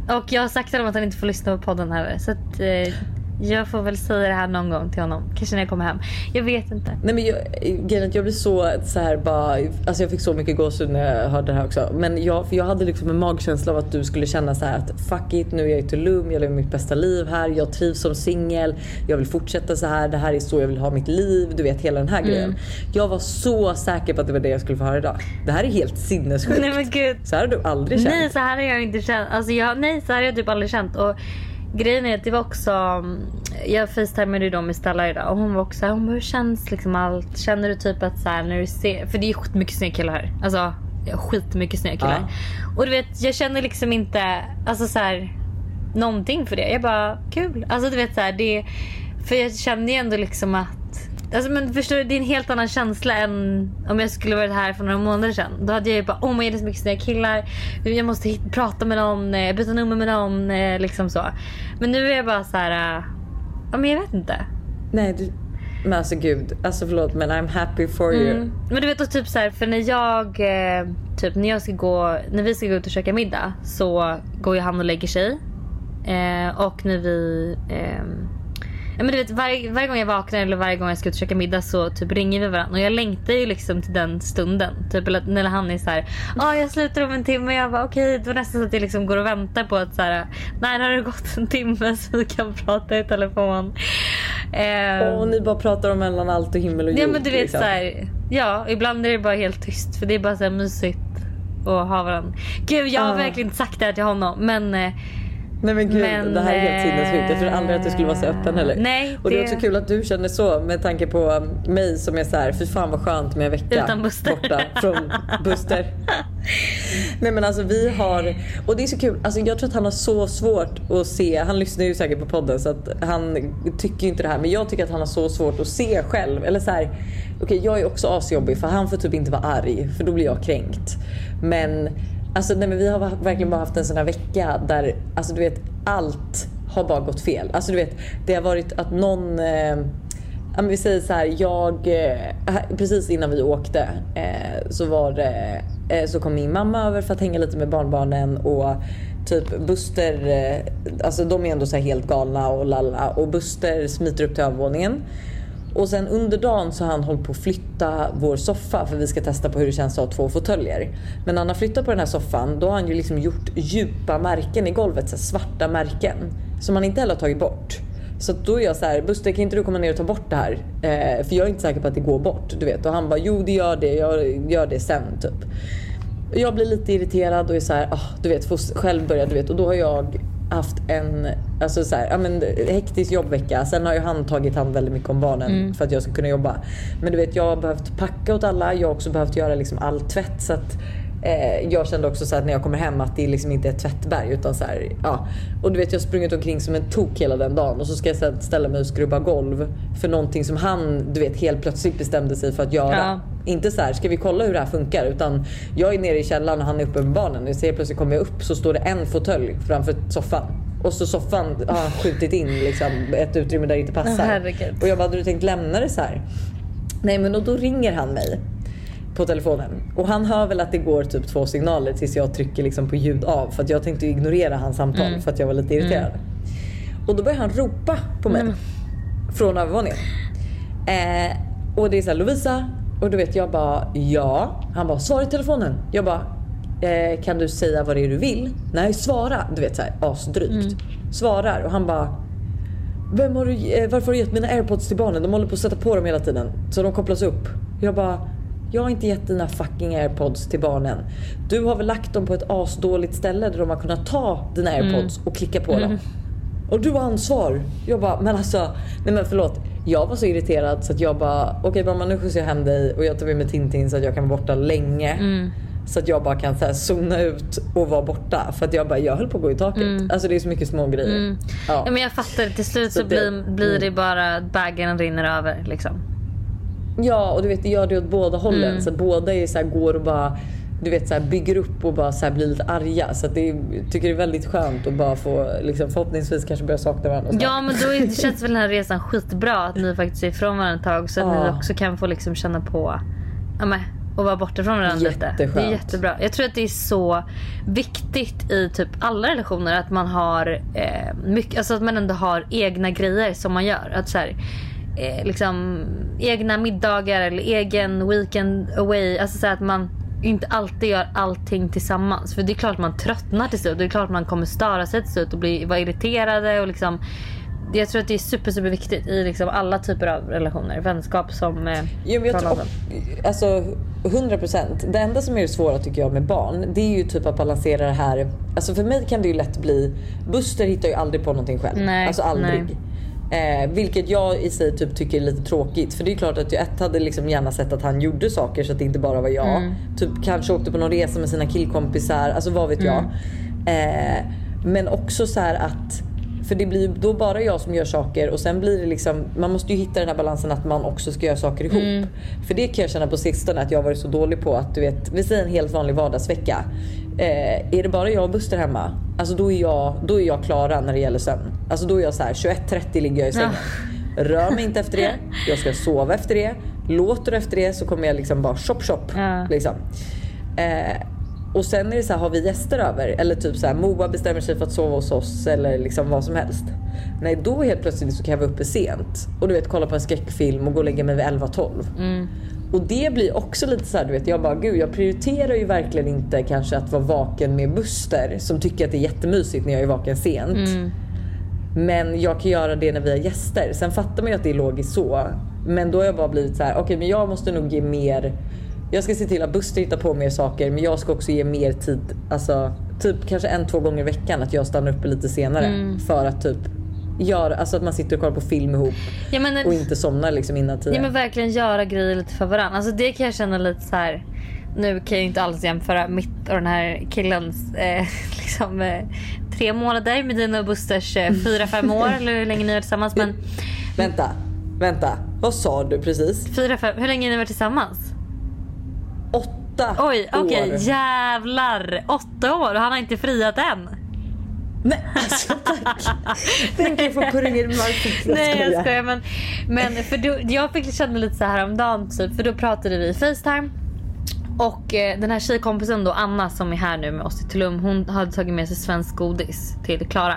Och jag har sagt till honom att han inte får lyssna på podden här. Så att, eh, jag får väl säga det här någon gång till honom. Kanske när jag kommer hem. Jag vet inte. Nej men jag, jag blir så, så här bara, alltså jag fick så mycket gåshud när jag hörde det här också. Men jag, för jag hade liksom en magkänsla av att du skulle känna så här att fuck it, nu är jag i Tulum, jag lever mitt bästa liv här, jag trivs som singel, jag vill fortsätta så här, det här är så jag vill ha mitt liv, du vet hela den här grejen. Jag var så säker på att det var det jag skulle få höra idag. Det här är helt sinnessjukt. Nej men gud. Så här har du aldrig känt. Nej så här har jag inte känt. Alltså jag, nej så här har jag typ aldrig känt. Och grejen är att det var också. Jag facetimade ju då med Stella idag och hon var också hon bara, hur känns liksom allt? Känner du typ att så här när du ser. För det är skitmycket snygga killar här. Alltså skitmycket snygga killar. Ja. Och du vet jag känner liksom inte. Alltså så här. Någonting för det. Jag bara kul. Alltså du vet så här, det. För jag kände ju ändå liksom att Alltså men förstår du, det är en helt annan känsla än om jag skulle varit här för några månader sedan. Då hade jag ju bara, oh my god det är så mycket snygga killar. Jag måste hit, prata med någon, eh, byta nummer med någon. eh, Liksom så. Men nu är jag bara så här. eh, Ja men jag vet inte. Nej du, men alltså gud, alltså förlåt men I'm happy for you. Mm. Men du vet då typ så här, för när jag eh, typ när jag ska gå, när vi ska gå ut och käka middag så går ju han och lägger sig. Eh, och när vi Ja, men du vet, varje, varje gång jag vaknar eller varje gång jag ska ut och käka middag så typ ringer vi varandra. Och jag längtar ju liksom till den stunden. Typ eller när han är så här, ah, jag slutar om en timme. Jag bara okej, det var nästan så att jag liksom går och väntar på att så här, nej, har det gått en timme så vi kan prata i telefon. Eh, Och ni bara pratar om mellan allt och himmel och jord. Ja men du vet liksom. så här, Ja ibland är det bara helt tyst för det är bara så här mysigt att ha varandra. Gud jag har Ah. verkligen inte sagt det här till honom men eh, Nej men gud, Men, det här är helt sinnessjukt. Jag trodde aldrig att du skulle vara så öppen heller. nej, och det är det- också kul att du känner så med tanke på um, mig som är så här, fy fan vad skönt med en vecka Utan Buster. borta från Buster. Nej men alltså vi har, och det är så kul, alltså jag tror att han har så svårt att se, han lyssnar ju säkert på podden så att han tycker ju inte det här men jag tycker att han har så svårt att se själv. Eller så här, okej jag är också asjobbig för han får typ inte vara arg för då blir jag kränkt. Men Alltså nej men vi har verkligen bara haft en sån här vecka där alltså du vet allt har bara gått fel. Alltså du vet det har varit att någon eh, vi säger så här, jag, eh, precis innan vi åkte eh, så, var det, eh, så kom min mamma över för att hänga lite med barnbarnen och typ Buster, eh, alltså de är ändå så här helt galna och lalla och Buster smiter upp till övervåningen. Och sen under dagen så har han hållit på att flytta vår soffa för vi ska testa på hur det känns att ha två fåtöljer. Men när han har flyttat på den här soffan då har han ju liksom gjort djupa märken i golvet, så här svarta märken. Som han inte heller har tagit bort. Så då är jag så här, Buster kan inte du komma ner och ta bort det här? Eh, för jag är inte säker på att det går bort. Du vet. Och han bara, jo det gör det, jag gör det sen typ. Jag blir lite irriterad och är så här, ah, du vet, får själv börja, du vet. Och då har jag haft en alltså så här, ja, men, hektisk jobbvecka. Sen har ju han tagit hand väldigt mycket om barnen för att jag ska kunna jobba. Men du vet, jag har behövt packa åt alla. Jag har också behövt göra liksom all tvätt. Så att, eh, jag kände också så att när jag kommer hem att det liksom inte är ett tvättberg. Utan så här, ja. Och du vet, jag har sprungit omkring som en tok hela den dagen. Och så ska jag sen ställa mig och skrubba golv för någonting som han du vet, helt plötsligt bestämde sig för att göra. Ja. Inte så här, ska vi kolla hur det här funkar? Utan jag är nere i källaren och han är uppe med barnen. Och så helt plötsligt kommer jag upp så står det en fåtölj framför soffan. Och så soffan har han skjutit in liksom, ett utrymme där det inte passar. Herregud. och jag bara, hade du tänkt lämna det så här? Nej men och då ringer han mig på telefonen. Och han hör väl att det går typ två signaler tills jag trycker liksom på ljud av. För att jag tänkte ignorera hans samtal Mm. för att jag var lite irriterad. Och då börjar han ropa på mig. Från övervåningen. Eh, och det är så här, Lovisa. Och du vet jag bara ja. Han bara svara i telefonen. Jag bara eh, kan du säga vad det är du vill? Nej svara. Du vet så här asdrygt. Svarar och han bara vem har du, eh, varför har du gett mina airpods till barnen? De håller på att sätta på dem hela tiden. Så de kopplas upp. Jag bara jag har inte gett dina fucking airpods till barnen. Du har väl lagt dem på ett asdåligt ställe där de har kunnat ta dina airpods och klicka på dem. Och du har ansvar. Jag bara, men alltså, nej men förlåt. Jag var så irriterad så att jag bara, okej mamma nu skjutsar jag hem dig och jag tar med mig Tintin så att jag kan vara borta länge. Så att jag bara kan så här zona ut och vara borta. För att jag bara, jag höll på att gå i taket. Alltså det är så mycket små grejer. ja, men jag fattar. Till slut så, Så det- blir, blir det bara att baggen rinner över liksom. Ja och du vet det gör det åt båda hållen. Mm. Så båda är så här, går och bara du vet så här, bygger upp och bara så här, blir lite arga. Så det jag tycker det är väldigt skönt att bara få liksom, förhoppningsvis kanske börja sakna varandra. Ja men då är, det känns väl den här resan skitbra att ni faktiskt är ifrån varandra ett tag så att Ja. ni också kan få liksom känna på ja, men, och vara borta från varandra lite. Det är jättebra. Jag tror att det är så viktigt i typ alla relationer att man har eh, mycket, alltså att man ändå har egna grejer som man gör. Att så här, eh, liksom egna middagar eller egen weekend away. Alltså så att man inte alltid gör allting tillsammans. För det är klart man tröttnar till slut. Det är klart man kommer störa sig till slut och bli, vara irriterade och liksom jag tror att det är super, super viktigt i liksom alla typer av relationer. Vänskap som eh, Jo, men jag tror, alltså 100 procent. Det enda som är det svåra tycker jag med barn, det är ju typ att balansera det här. Alltså för mig kan det ju lätt bli, Buster hittar ju aldrig på någonting själv. Nej, alltså aldrig. Eh, vilket jag i sig typ tycker är lite tråkigt. För det är klart att jag ett hade liksom gärna sett att han gjorde saker så att det inte bara var jag. Mm. Typ kanske åkte på någon resa med sina killkompisar, alltså vad vet jag. Mm. Eh, men också så här att för det blir då bara jag som gör saker och sen blir det liksom, man måste ju hitta den här balansen att man också ska göra saker ihop. Mm. För det kan jag känna på sistone att jag har varit så dålig på att du vet, vi säger en helt vanlig vardagsvecka. Eh, är det bara jag och Buster hemma, alltså då är jag, då är jag klara när det gäller sömn. Alltså då är jag så här 21.30 ligger jag i sängen. Rör mig inte efter det, jag ska sova efter det. Låter efter det så kommer jag liksom bara chop chop. Ja. Liksom. Eh, och sen är det så här, har vi gäster över eller typ så här, Moa bestämmer sig för att sova hos oss eller liksom vad som helst. Nej då helt plötsligt så kan jag vara uppe sent och du vet kolla på en skräckfilm och gå och lägga mig vid 11-12. Och det blir också lite så här, du vet jag bara gud jag prioriterar ju verkligen inte kanske att vara vaken med Buster som tycker att det är jättemysigt när jag är vaken sent. Men jag kan göra det när vi har gäster. Sen fattar man ju att det är logiskt så. Men då har jag bara blivit så här: okej men jag måste nog ge mer. Jag ska se till att Buster hittar på mer saker men jag ska också ge mer tid. Alltså typ kanske en, två gånger i veckan att jag stannar uppe lite senare. För att typ göra, alltså att man sitter och kollar på film ihop. Ja, men, Och inte somnar liksom innan tio. ja, men verkligen göra grejer lite för varandra. Alltså det kan jag känna lite så här. Nu kan jag inte alls jämföra mitt och den här killens eh, liksom, eh, tre månader med dina och Busters eh, fyra, fem år eller hur länge ni var tillsammans. Men Vänta, vänta. Vad sa du precis? fyra, fem, hur länge ni varit tillsammans? Åtta Oj, okej år. jävlar. Åtta år och han har inte friat än. Nej alltså tack. Tänk jag får purring i marken. Nej jag skojar men, men för då, jag fick känna lite så här om dagen typ för då pratade vi Facetime och eh, den här tjejkompisen då Anna som är här nu med oss i Tulum hon hade tagit med sig svensk godis till Klara.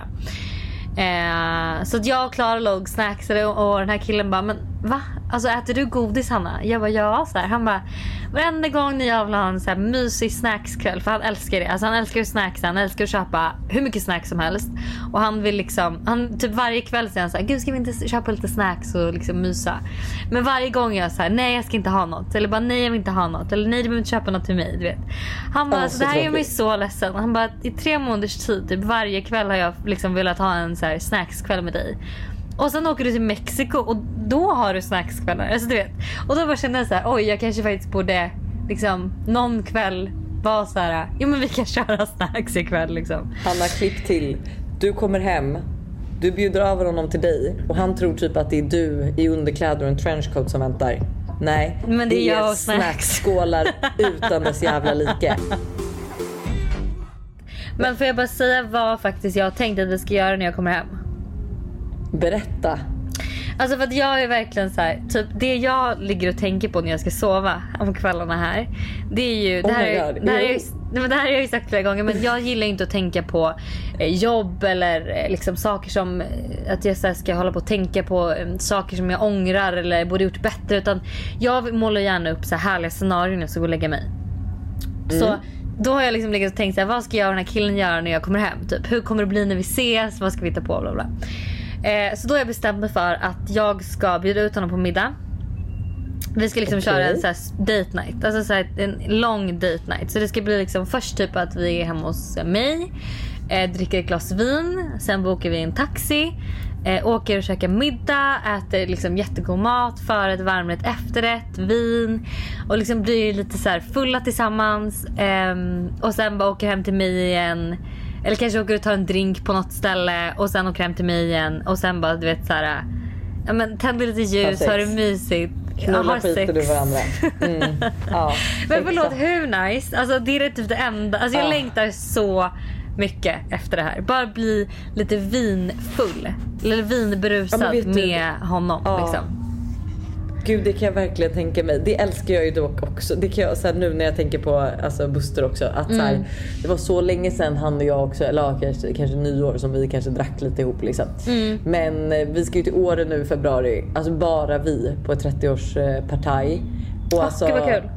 Eh, så att jag och Klara låg snacksade och, och den här killen bara men va? Alltså äter du godis Hanna? Jag bara ja. Så här. Han bara varenda gång ni jag vill ha en så här mysig snackskväll för han älskar det. Alltså han älskar att snacksa, han älskar att köpa hur mycket snacks som helst. Och han vill liksom, han, typ varje kväll säger han så här, gud ska vi inte köpa lite snacks och liksom mysa? Men varje gång jag säger nej jag ska inte ha något. Eller bara nej jag vill inte ha något. Eller nej du behöver inte köpa något till mig. Du vet. Han bara, Ja, alltså, så det här gör mig så ledsen. Han bara, i tre månaders tid, typ varje kväll har jag liksom velat ha en så här snackskväll med dig. Och sen åker du till Mexiko och då har du snackskvällar. Alltså du vet. Och då bara kände jag så här, oj jag kanske faktiskt borde liksom någon kväll vara så här, jo men vi kan köra snacks ikväll liksom. Hanna klipp till. Du kommer hem. Du bjuder över honom till dig och han tror typ att det är du i underkläder och en trenchcoat som väntar. Nej, Men det är jag och snacks. snacksskålar utan dess jävla like. Men får jag bara säga vad faktiskt jag har tänkt att vi ska göra när jag kommer hem? Berätta. Alltså för att jag är verkligen så här, typ det jag ligger och tänker på när jag ska sova om kvällarna här. Det är ju, det här, my är- God. det här, är, Jo. ju- nej, men det här har jag ju sagt flera gånger men jag gillar inte att tänka på eh, jobb eller eh, liksom saker som eh, att jag så ska hålla på och tänka på eh, saker som jag ångrar eller borde gjort bättre utan jag målar gärna upp så här härliga scenarion när jag ska gå och lägga mig. Så då har jag liksom legat och tänkt så här, vad ska jag och den här killen göra när jag kommer hem? Typ, hur kommer det bli när vi ses? Vad ska vi hitta på? Bla bla. Eh, så då har jag bestämt mig för att jag ska bjuda ut honom på middag. Vi ska liksom Okej. köra en så här date night. Alltså så här en lång date night. Så det ska bli liksom först typ att vi är hemma hos mig. Eh, dricker ett glas vin. Sen bokar vi en taxi. Eh, åker och käkar middag. Äter liksom jättegod mat. Förrätt, varmrätt, efterrätt. Vin. Och liksom blir lite så här fulla tillsammans. Ehm, och sen bara åker hem till mig igen. Eller kanske åker och tar en drink på något ställe. Och sen åker hem till mig igen. Och sen bara du vet så här. Ja men tänder lite ljus, har det mysigt. Knulla har skiter du varandra. Mm. Ja, Men förlåt, hur nice? Alltså det är typ det enda. Alltså jag Ja. längtar så mycket efter det här. Bara bli lite vinfull. Eller Ja, vinberusad du- med honom. Ja. Liksom. Gud det kan jag verkligen tänka mig. Det älskar jag ju dock också. Det kan jag, så här, nu när jag tänker på alltså, Buster också. Att, så Mm. här, det var så llänge sedan han och jag också, eller ja, kanske, kanske nyår som vi kanske drack lite ihop liksom. Mm. Men eh, vi ska ju till Åre nu i februari. Alltså bara vi på ett 30-årspartaj. Och alltså, Gud vad kul.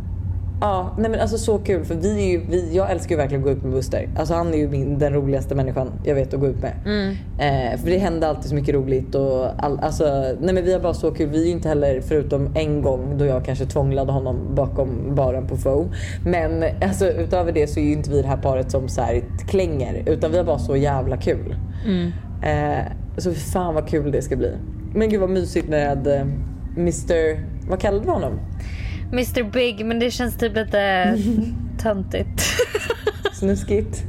Ja, nej men alltså så kul för vi är ju, vi, jag älskar ju verkligen att gå ut med Buster. Alltså han är ju min, den roligaste människan jag vet att gå ut med. Mm. Eh, för det händer alltid så mycket roligt och all, alltså, nej men vi har bara så kul. Vi är ju inte heller förutom en gång då jag kanske tvånglade honom bakom baren på Foe. Men alltså utöver det så är ju inte vi det här paret som så här klänger utan vi har bara så jävla kul. Eh, så fan vad kul det ska bli. Men gud vad mysigt med eh, Mr. Vad kallade vi honom? Mr Big men det känns typ lite töntigt. Snuskigt.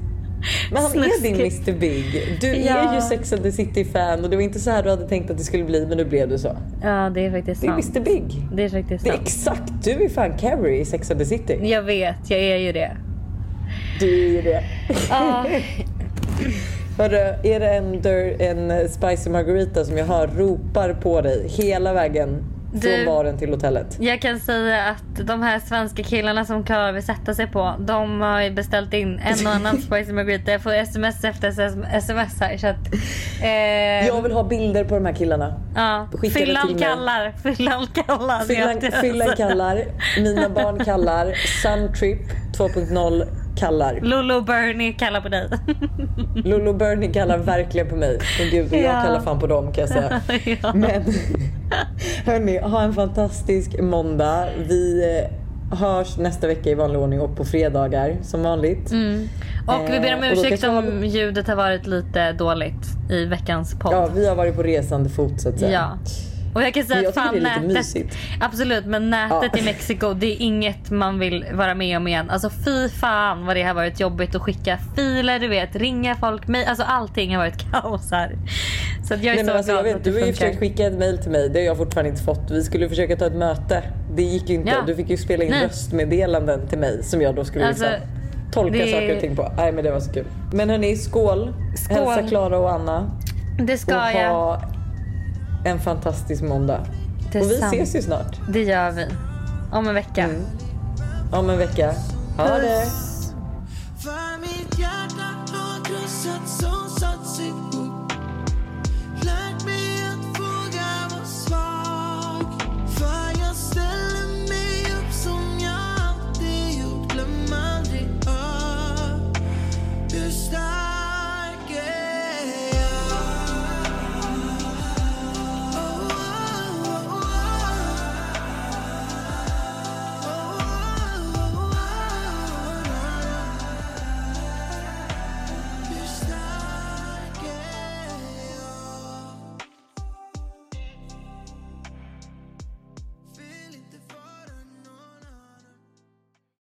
Men han är Snuskigt. din Mr Big. Du är Ja. ju Sex and the City-fan och det var inte så här du hade tänkt att det skulle bli men nu blev det så. ja det är faktiskt Det är sant. Mr Big. Det är faktiskt Det är sant. exakt, du är fan Carrie i Sex and the City. Jag vet, jag är ju det. Du är ju det. Ja, Hörru, är det en, en spicy margarita som jag hör ropar på dig hela vägen från Du- baren till hotellet? jag kan säga att de här svenska killarna som Klara vill sätta sig på. De har ju beställt in en och annan spicy margarita. Jag får sms efter sms här så att... Eh, Jag vill ha bilder på de här killarna. ja, fyllan kallar. Fyllan kallar. Fyllan kallar, mina barn kallar, Suntrip 2.0 kallar. Lolo Bernie kallar på dig. Lolo Bernie kallar verkligen på mig. Och gud, och jag Ja. kallar fan på dem kan jag säga. ja. Men hörni, ha en fantastisk måndag. Vi eh, hörs nästa vecka i vanlig ordning och på fredagar som vanligt. Mm. Och vi ber om Eh, ursäkt om vi ljudet har varit lite dåligt i veckans podd. Ja, vi har varit på resande fot så att säga. Ja. Och jag kan säga Men jag att fan det är lite mysigt. absolut men nätet Ja. i Mexiko det är inget man vill vara med om igen. Alltså fy fan vad det har varit jobbigt att skicka filer, du vet, ringa folk, mig, alltså allting har varit kaos här. Så jag är Nej, så alltså, glad jag vet, att du det har ju försökt skicka ett mail till mig. Det har jag fortfarande inte fått. Vi skulle försöka ta ett möte. Det gick ju inte. Ja. Du fick ju spela in Nej. röstmeddelanden till mig som jag då skulle Alltså, liksom tolka det- saker och ting på. Nej men det var så kul. Men hörni, skål. Skål. Hälsa Klara och Anna. Det Och ska jag. ha en fantastisk måndag. Det och vi sant. ses ju snart. Det gör vi. Om en vecka. Mm. Om en vecka. Ha Puss. det! Lärt mig att våga vara svag För jag ställer